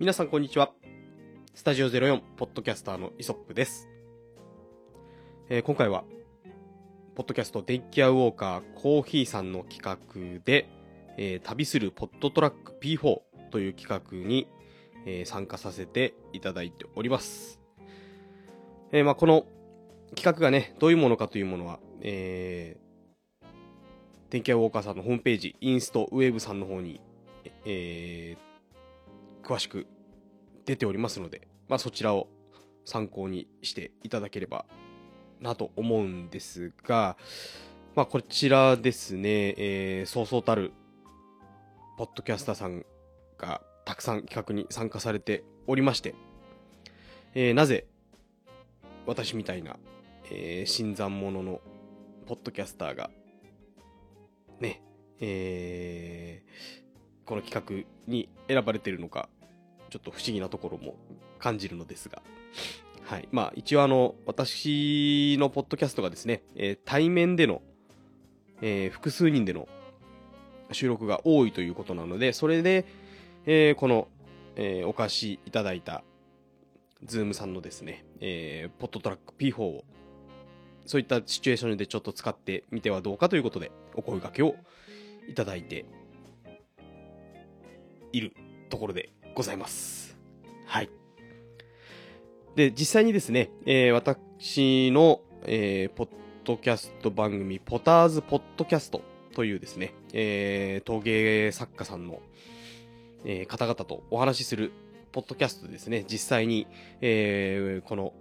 皆さんこんにちは。スタジオ04ポッドキャスターのイソップです。えー今回は、ポッドキャスト電気屋ウォーカーコーヒーさんの企画で、えー旅するポッドトラック P4 という企画に、えー参加させていただいております。えーまあ、この企画がね、どういうものかというものは、えー、電気屋ウォーカーさんのホームページ、インスト、ウェブさんの方に、えー詳しく出ておりますので、まあ、そちらを参考にしていただければなと思うんですが、まあ、こちらですね、えーそうそうたる、ポッドキャスターさんがたくさん企画に参加されておりまして、えーなぜ、私みたいな、えー新参者のポッドキャスターが、ね、えーこの企画に選ばれているのか、ちょっと不思議なところも感じるのですが。はい。まあ、一応あの、私のポッドキャストがですね、えー対面での、えー複数人での収録が多いということなので、それで、えーこの、えお貸しいただいた、 ZOOM さんのですね、えポッドトラック P4 を、そういったシチュエーションでちょっと使ってみてはどうかということで、お声掛けをいただいているところでございます。はい。で、実際にですね、えー私の、えーポッドキャスト番組、ポターズポッドキャストというですね、えー陶芸作家さんの、えー方々とお話しするポッドキャストですね、実際に、えーこの、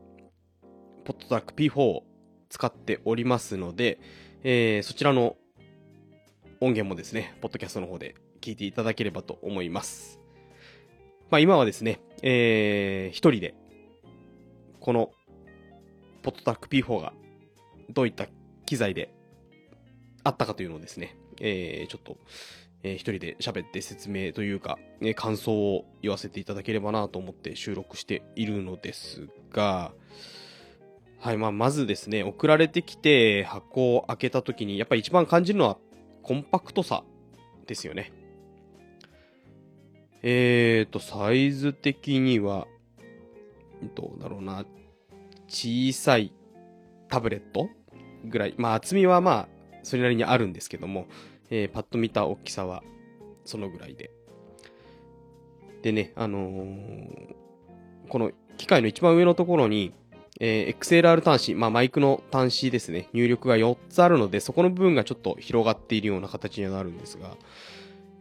ポッドトラック P4 を使っておりますので、えーそちらの音源もですね、ポッドキャストの方で聞いていただければと思います。まあ今はですね、えー、一人で、この、ポッドタック P4 がどういった機材であったかというのをですね、えー、ちょっと、えー一人で喋って説明というか、えー感想を言わせていただければなと思って収録しているのですが、はい、まあ、まずですね、送られてきて箱を開けた時に、やっぱり一番感じるのはコンパクトさですよね。えーと、サイズ的には、どうだろうな、小さいタブレットぐらい。まあ、厚みはまあ、それなりにあるんですけども、えーパッと見た大きさは、そのぐらいで。でね、あのーこの機械の一番上のところに、えー XLR 端子、まあ、マイクの端子ですね、入力が4つあるので、そこの部分がちょっと広がっているような形にはなるんですが、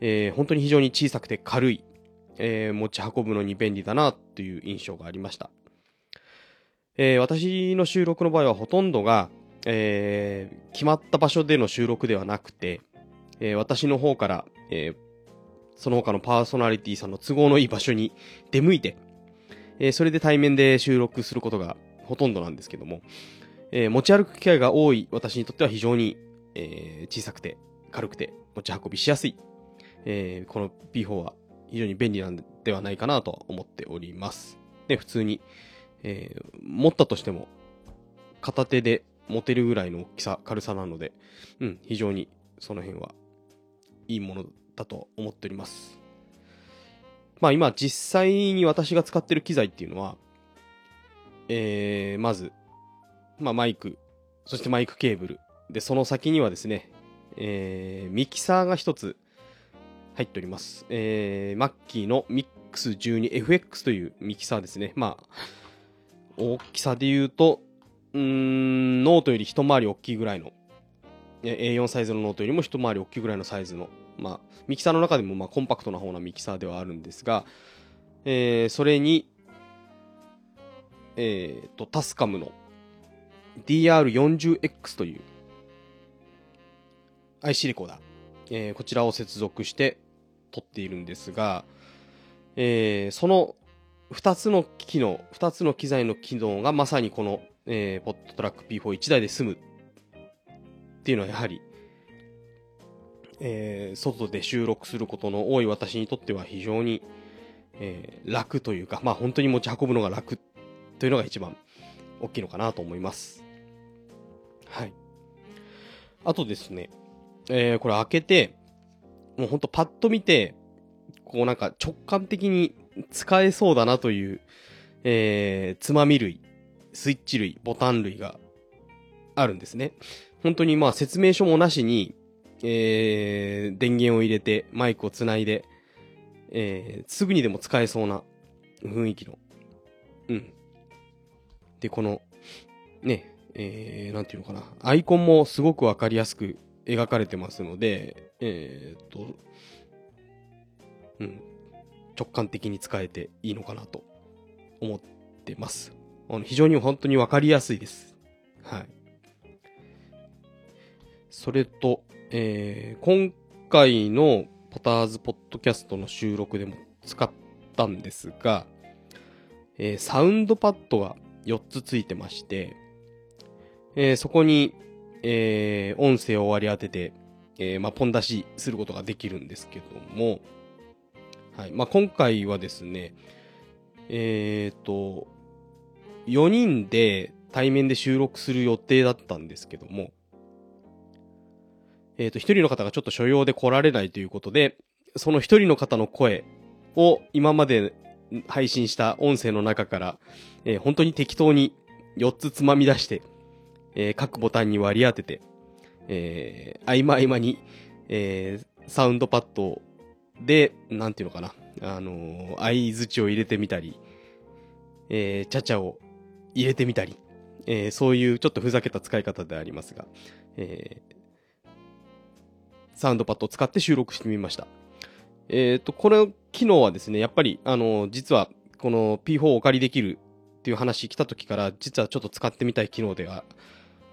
えー本当に非常に小さくて軽い、えー持ち運ぶのに便利だなという印象がありました。えー私の収録の場合はほとんどが、えー決まった場所での収録ではなくて、えー私の方から、えーその他のパーソナリティさんの都合のいい場所に出向いて、えーそれで対面で収録することがほとんどなんですけども、えー持ち歩く機会が多い私にとっては非常に、えー小さくて軽くて持ち運びしやすい、えーこの P4 は非常に便利なんではないかなと思っております。で、普通に、えー持ったとしても片手で持てるぐらいの大きさ、軽さなので、うん、非常にその辺はいいものだと思っております。まあ今実際に私が使ってる機材っていうのは、えー、まず、まあマイク、そしてマイクケーブル。で、その先にはですね、えー、ミキサーが一つ入っております。えー、マッキーの MIX12FX というミキサーですね。まあ、大きさで言うと、うーん、ノートより一回り大きいぐらいの、A4 サイズのノートよりも一回り大きいぐらいのサイズの、まあ、ミキサーの中でもまあコンパクトな方なミキサーではあるんですが、えーそれに、えーと、 TASCAM の DR40X という IC レコーダー、えーこちらを接続して撮っているんですが、えーその2つの機能、2つの機材の機能がまさにこの、えーポットトラック P41 台で済むっていうのはやはり、えー外で収録することの多い私にとっては非常に、えー楽というか、まあ本当に持ち運ぶのが楽というのが一番大きいのかなと思います。はい。あとですね、えーこれ開けて、もうほんとパッと見て、こうなんか直感的に使えそうだなという、えー、つまみ類、スイッチ類、ボタン類があるんですね。本当にまあ説明書もなしに、えー、電源を入れて、マイクをつないで、えー、すぐにでも使えそうな雰囲気の。うん。で、この、ね、えー、なんていうのかな。アイコンもすごくわかりやすく描かれてますので、えー、っと、うん。直感的に使えていいのかなと思ってます。あの非常に本当にわかりやすいです。はい。それと、えー、今回のポターズポッドキャストの収録でも使ったんですが、えー、サウンドパッドが4つついてまして、えー、そこに、えー、音声を割り当てて、えー、まあ、ポン出しすることができるんですけども、はい。まあ、今回はですね、えっ、と、4人で対面で収録する予定だったんですけども、えっ、と、一人の方がちょっと所要で来られないということで、その一人の方の声を今まで配信した音声の中から、えー、本当に適当に4つつまみ出して、えー、各ボタンに割り当てて、えー、合間合間に、えー、サウンドパッドで、なんていうのかな、あのー、合図値を入れてみたり、えー、チャチャを入れてみたり、えー、そういうちょっとふざけた使い方でありますが、えー、サウンドパッドを使って収録してみました。えっ、ー、と、この機能はですね、やっぱり、あの、実は、この P4 をお借りできるっていう話来た時から、実はちょっと使ってみたい機能では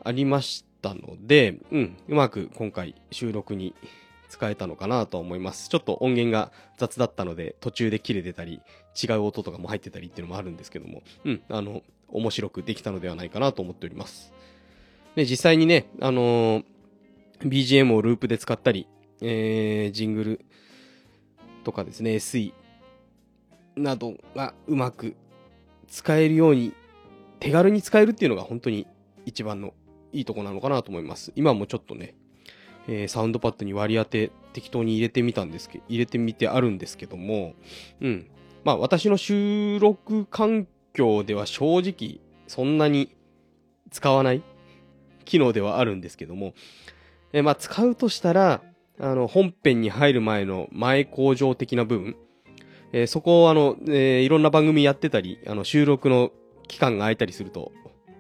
ありましたので、うん、うまく今回収録に使えたのかなと思います。ちょっと音源が雑だったので、途中で切れてたり、違う音とかも入ってたりっていうのもあるんですけども、うん、あの、面白くできたのではないかなと思っております。で、実際にね、あのー BGM をループで使ったり、えー、ジングルとかですね、SE などがうまく使えるように、手軽に使えるっていうのが本当に一番のいいとこなのかなと思います。今もちょっとね、えー、サウンドパッドに割り当て適当に入れてみたんですけど、入れてみてあるんですけども、うん。まあ私の収録環境では正直そんなに使わない機能ではあるんですけども、えまあ、使うとしたら、あの、本編に入る前の前工場的な部分、えー、そこをあの、えー、いろんな番組やってたり、あの、収録の期間が空いたりすると、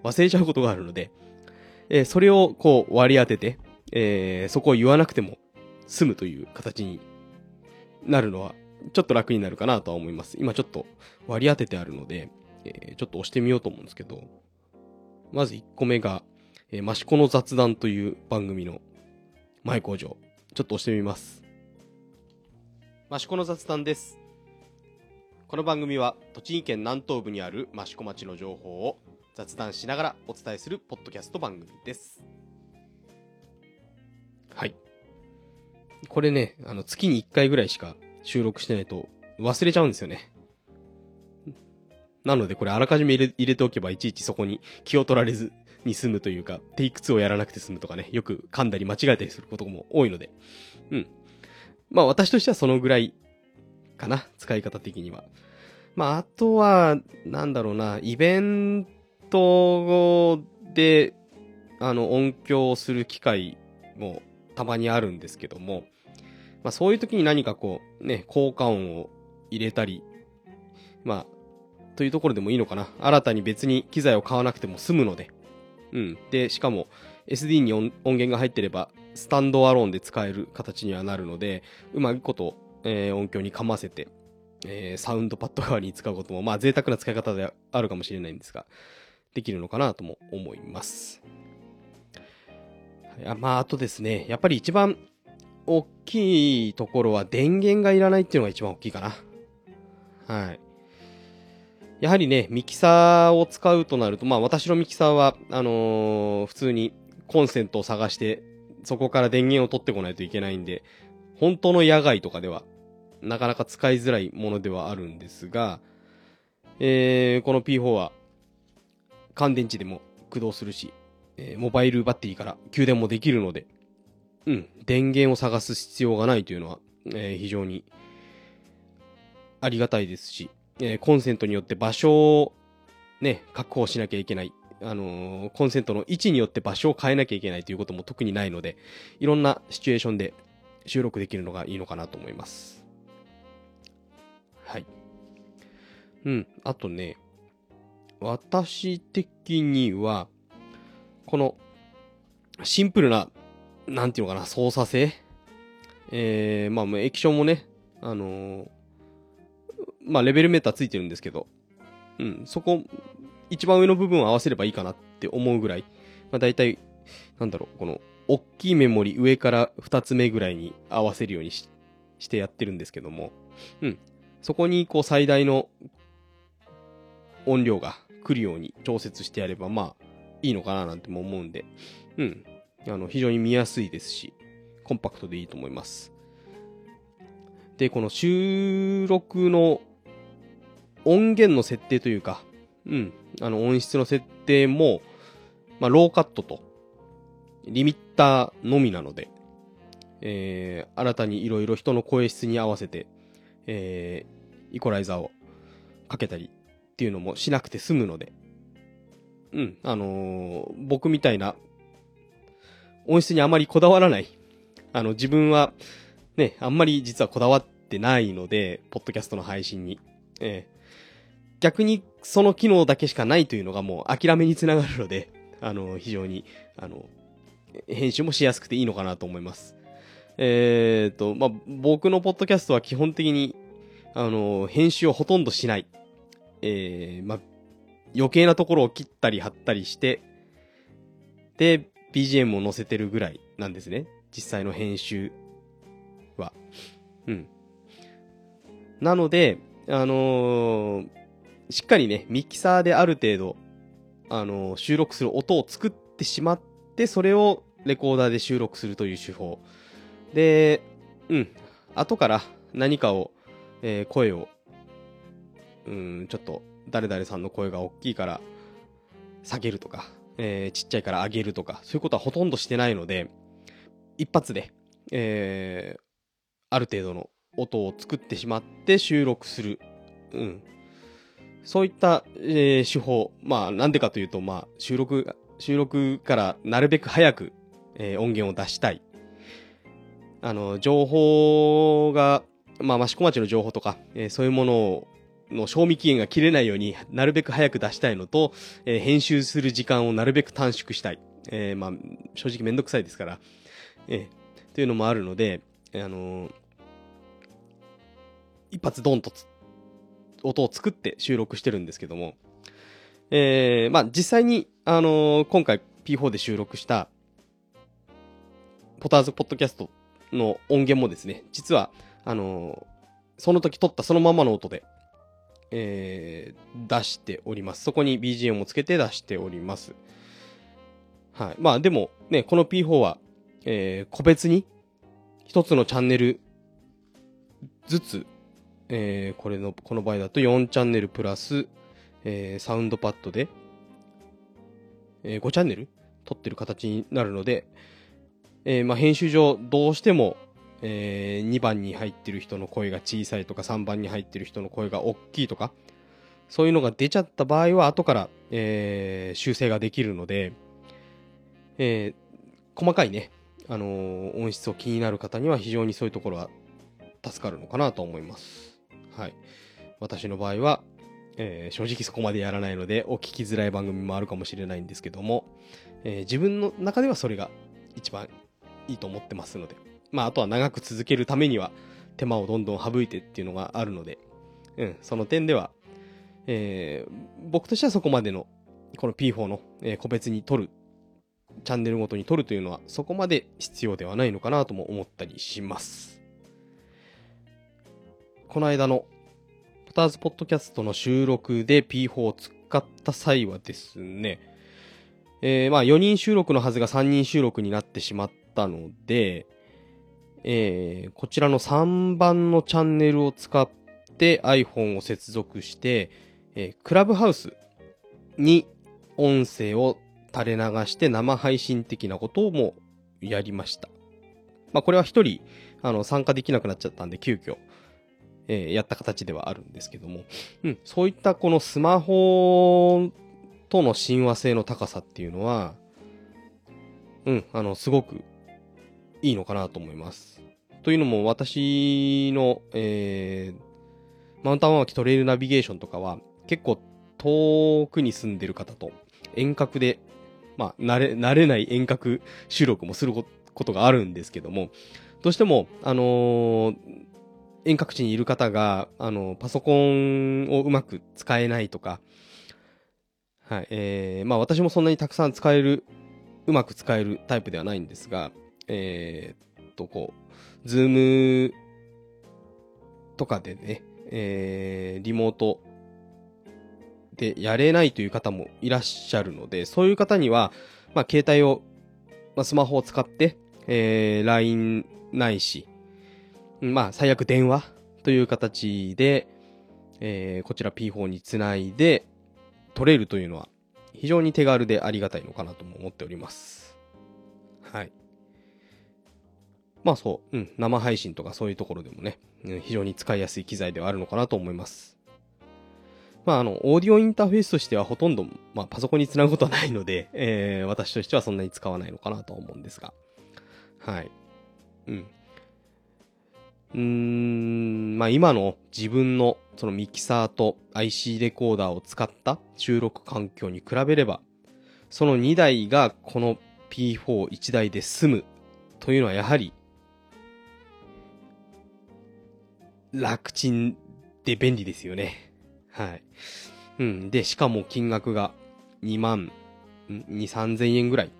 忘れちゃうことがあるので、えー、それをこう割り当てて、えー、そこを言わなくても済むという形になるのは、ちょっと楽になるかなとは思います。今ちょっと割り当ててあるので、えー、ちょっと押してみようと思うんですけど、まず1個目が、えー、マシコの雑談という番組の前工場。ちょっと押してみます。益子の雑談です。この番組は栃木県南東部にある益子町の情報を雑談しながらお伝えするポッドキャスト番組です。はい。これね、あの月に1回ぐらいしか収録してないと忘れちゃうんですよね。なのでこれあらかじめ入れ入れておけばいちいちそこに気を取られずに済むというか、テイク2をやらなくて済むとかね、よく噛んだり間違えたりすることも多いので、うん。まあ私としてはそのぐらいかな、使い方的には。まああとは、なんだろうな、イベントで、あの、音響をする機会もたまにあるんですけども、まあそういう時に何かこう、ね、効果音を入れたり、まあ、というところでもいいのかな。新たに別に機材を買わなくても済むので、うん。で、しかも SD に音源が入ってれば、スタンドアローンで使える形にはなるので、うまいこと、えー、音響にかませて、えー、サウンドパッド代わりに使うことも、まあ贅沢な使い方であるかもしれないんですが、できるのかなとも思います。いやまあ、あとですね、やっぱり一番大きいところは電源がいらないっていうのが一番大きいかな。はい。やはりね、ミキサーを使うとなると、まあ私のミキサーは、あのー、普通にコンセントを探して、そこから電源を取ってこないといけないんで、本当の野外とかでは、なかなか使いづらいものではあるんですが、えー、この P4 は、乾電池でも駆動するし、えー、モバイルバッテリーから給電もできるので、うん、電源を探す必要がないというのは、えー、非常にありがたいですし、えー、コンセントによって場所をね、確保しなきゃいけない。あのー、コンセントの位置によって場所を変えなきゃいけないということも特にないので、いろんなシチュエーションで収録できるのがいいのかなと思います。はい。うん。あとね、私的には、この、シンプルな、なんていうのかな、操作性。えー、まあ、もう液晶もね、あのー、まあ、レベルメーターついてるんですけど、うん、そこ、一番上の部分を合わせればいいかなって思うぐらい、まあ、大体、なんだろう、この、大きいメモリ上から2つ目ぐらいに合わせるようにししてやってるんですけども、うん。そこに、こう、最大の音量が来るように調節してやれば、まあ、いいのかななんても思うんで、うん。あの、非常に見やすいですし、コンパクトでいいと思います。で、この収録の音源の設定というか、うん、あの音質の設定も、まあ、ローカットと、リミッターのみなので、えー、新たにいろいろ人の声質に合わせて、えー、イコライザーをかけたりっていうのもしなくて済むので、うん、あのー、僕みたいな音質にあまりこだわらない、あの、自分は、ね、あんまり実はこだわってないので、ポッドキャストの配信に。えー、逆にその機能だけしかないというのがもう諦めにつながるので、あの、非常に、あの、編集もしやすくていいのかなと思います。えっ、ー、と、まあ、僕のポッドキャストは基本的に、あの、編集をほとんどしない。えー、まあ、余計なところを切ったり貼ったりして、で、BGM を載せてるぐらいなんですね。実際の編集は。うん。なので、あのーしっかりね、ミキサーである程度、あの、収録する音を作ってしまって、それをレコーダーで収録するという手法。で、うん、後から何かを、えー、声を、うん、ちょっと、誰々さんの声が大きいから下げるとか、えー、ちっちゃいから上げるとか、そういうことはほとんどしてないので、一発で、えー、ある程度の音を作ってしまって収録する。うん。そういった、えー、手法、まあ、なんでかというと、まあ、収録、収録からなるべく早く、えー、音源を出したい。あの、情報が、まあ、益子町の情報とか、えー、そういうものをの賞味期限が切れないようになるべく早く出したいのと、えー、編集する時間をなるべく短縮したい。えー、まあ、正直めんどくさいですから、えー、というのもあるので、あのー、一発ドンと音を作って収録してるんですけども、えー、まあ実際に、あの、今回 P4 で収録した、ポターズポッドキャストの音源もですね、実は、あの、その時撮ったそのままの音で、えー、出しております。そこに BGM をつけて出しております。はい。まあでも、ね、この P4 は、えー、個別に、一つのチャンネルずつえー、これの、この場合だと4チャンネルプラス、えー、サウンドパッドで、えー、5チャンネル撮ってる形になるので、えー、まあ、編集上どうしても、えー、2番に入ってる人の声が小さいとか3番に入ってる人の声が大きいとか、そういうのが出ちゃった場合は後から、えー、修正ができるので、えー、細かいね、あのー、音質を気になる方には非常にそういうところは助かるのかなと思います。はい。私の場合は、えー、正直そこまでやらないので、お聞きづらい番組もあるかもしれないんですけども、え、自分の中ではそれが一番いいと思ってますので、まあ、あとは長く続けるためには、手間をどんどん省いてっていうのがあるので、うん、その点では、えー、僕としてはそこまでの、この P4 の、えー、個別に撮る、チャンネルごとに撮るというのは、そこまで必要ではないのかなとも思ったりします。この間の、ポターズポッドキャストの収録で P4 を使った際はですね、えー、まあ4人収録のはずが3人収録になってしまったので、えー、こちらの3番のチャンネルを使って iPhone を接続して、えー、クラブハウスに音声を垂れ流して生配信的なことをもやりました。まあこれは一人、あの、参加できなくなっちゃったんで急遽、えー、やった形ではあるんですけども、うん、そういったこのスマホとの親和性の高さっていうのは、うん、あの、すごくいいのかなと思います。というのも私の、えー、マウンタンワーキトレイルナビゲーションとかは結構遠くに住んでる方と遠隔で、まあ、慣れ、慣れない遠隔収録もすることがあるんですけども、どうしても、あのー、遠隔地にいる方が、あの、パソコンをうまく使えないとか、はい、えー、まあ私もそんなにたくさん使える、うまく使えるタイプではないんですが、えー、っと、こう、ズームとかでね、えー、リモートでやれないという方もいらっしゃるので、そういう方には、まあ、携帯を、まあ、スマホを使って、えー、LINE ないし、まあ、最悪電話という形で、えー、こちら P4 につないで取れるというのは、非常に手軽でありがたいのかなとも思っております。はい。まあそう、うん、生配信とかそういうところでもね、うん、非常に使いやすい機材ではあるのかなと思います。まあ、あの、オーディオインターフェースとしてはほとんど、まあ、パソコンにつなぐことはないので、えー、私としてはそんなに使わないのかなと思うんですが。はい。うん。うーん、まあ、今の自分のそのミキサーと IC レコーダーを使った収録環境に比べれば、その2台がこの P41 台で済むというのはやはり、楽ちんで便利ですよね。はい。うん。で、しかも金額が2万、2、3000円ぐらい。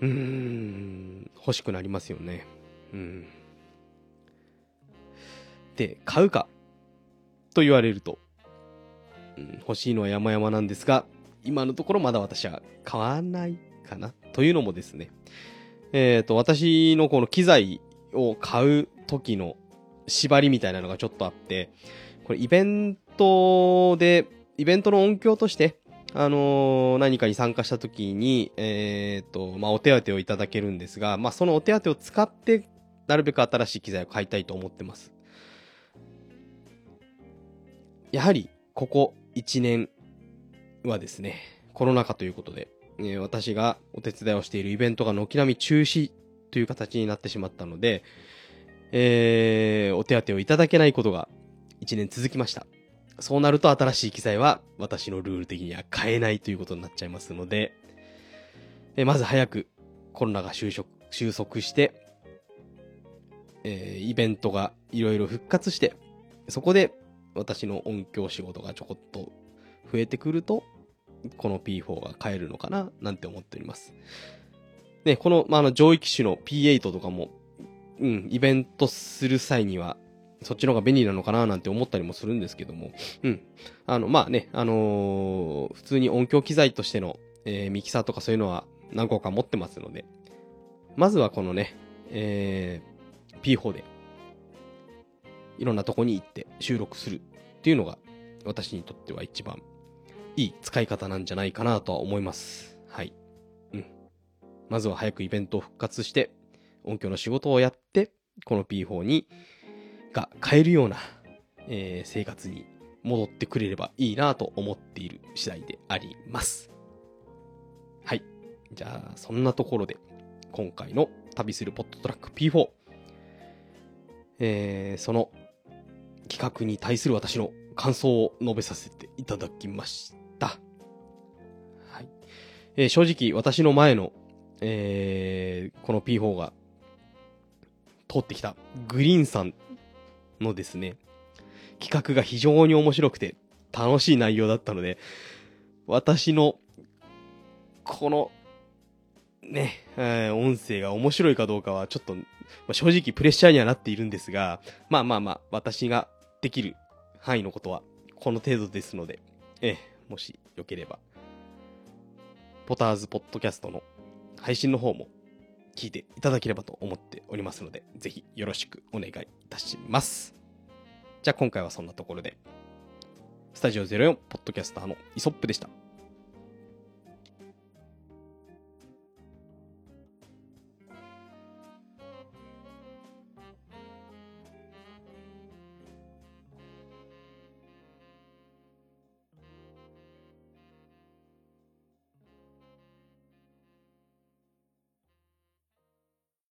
うーん、欲しくなりますよね。うん。で、買うかと言われると、うん、欲しいのは山々なんですが、今のところまだ私は買わないかな。というのもですね、えっ、ー、と、私のこの機材を買う時の縛りみたいなのがちょっとあって、これイベントで、イベントの音響として、あのー、何かに参加した時に、えっ、ー、と、まあ、お手当をいただけるんですが、まあ、そのお手当を使って、なるべく新しい機材を買いたいと思ってます。やはり、ここ1年はですね、コロナ禍ということで、え、私がお手伝いをしているイベントが軒並み中止という形になってしまったので、えー、お手当をいただけないことが1年続きました。そうなると新しい機材は私のルール的には買えないということになっちゃいますので、えまず早くコロナが収束収束して、えー、イベントがいろいろ復活して、そこで私の音響仕事がちょこっと増えてくると、この P4 が買えるのかななんて思っております。ね、この、まあ、あの、上位機種の P8 とかも、うん、イベントする際には、そっちの方が便利なのかななんて思ったりもするんですけども、うん。あの、まあね、あのー、普通に音響機材としての、えー、ミキサーとかそういうのは何個か持ってますので、まずはこのね、えー、P4 で、いろんなとこに行って収録するっていうのが、私にとっては一番いい使い方なんじゃないかなとは思います。はい。うん。まずは早くイベントを復活して、音響の仕事をやって、この P4 に、が買えるような、えー、生活に戻ってくれればいいなと思っている次第であります。はい。じゃあ、そんなところで、今回の旅するポットトラック P4、えー、その企画に対する私の感想を述べさせていただきました。はい。えー、正直、私の前の、えー、この P4 が通ってきたグリーンさんのですね、企画が非常に面白くて楽しい内容だったので、私の、この、ね、えー、音声が面白いかどうかはちょっと、まあ、正直プレッシャーにはなっているんですが、まあまあまあ、私ができる範囲のことはこの程度ですので、ええ、もしよければ、ポターズポッドキャストの配信の方も聞いていただければと思っておりますので、ぜひよろしくお願いいたします。じゃあ今回はそんなところで、スタジオ04ポッドキャスターのイソップでした。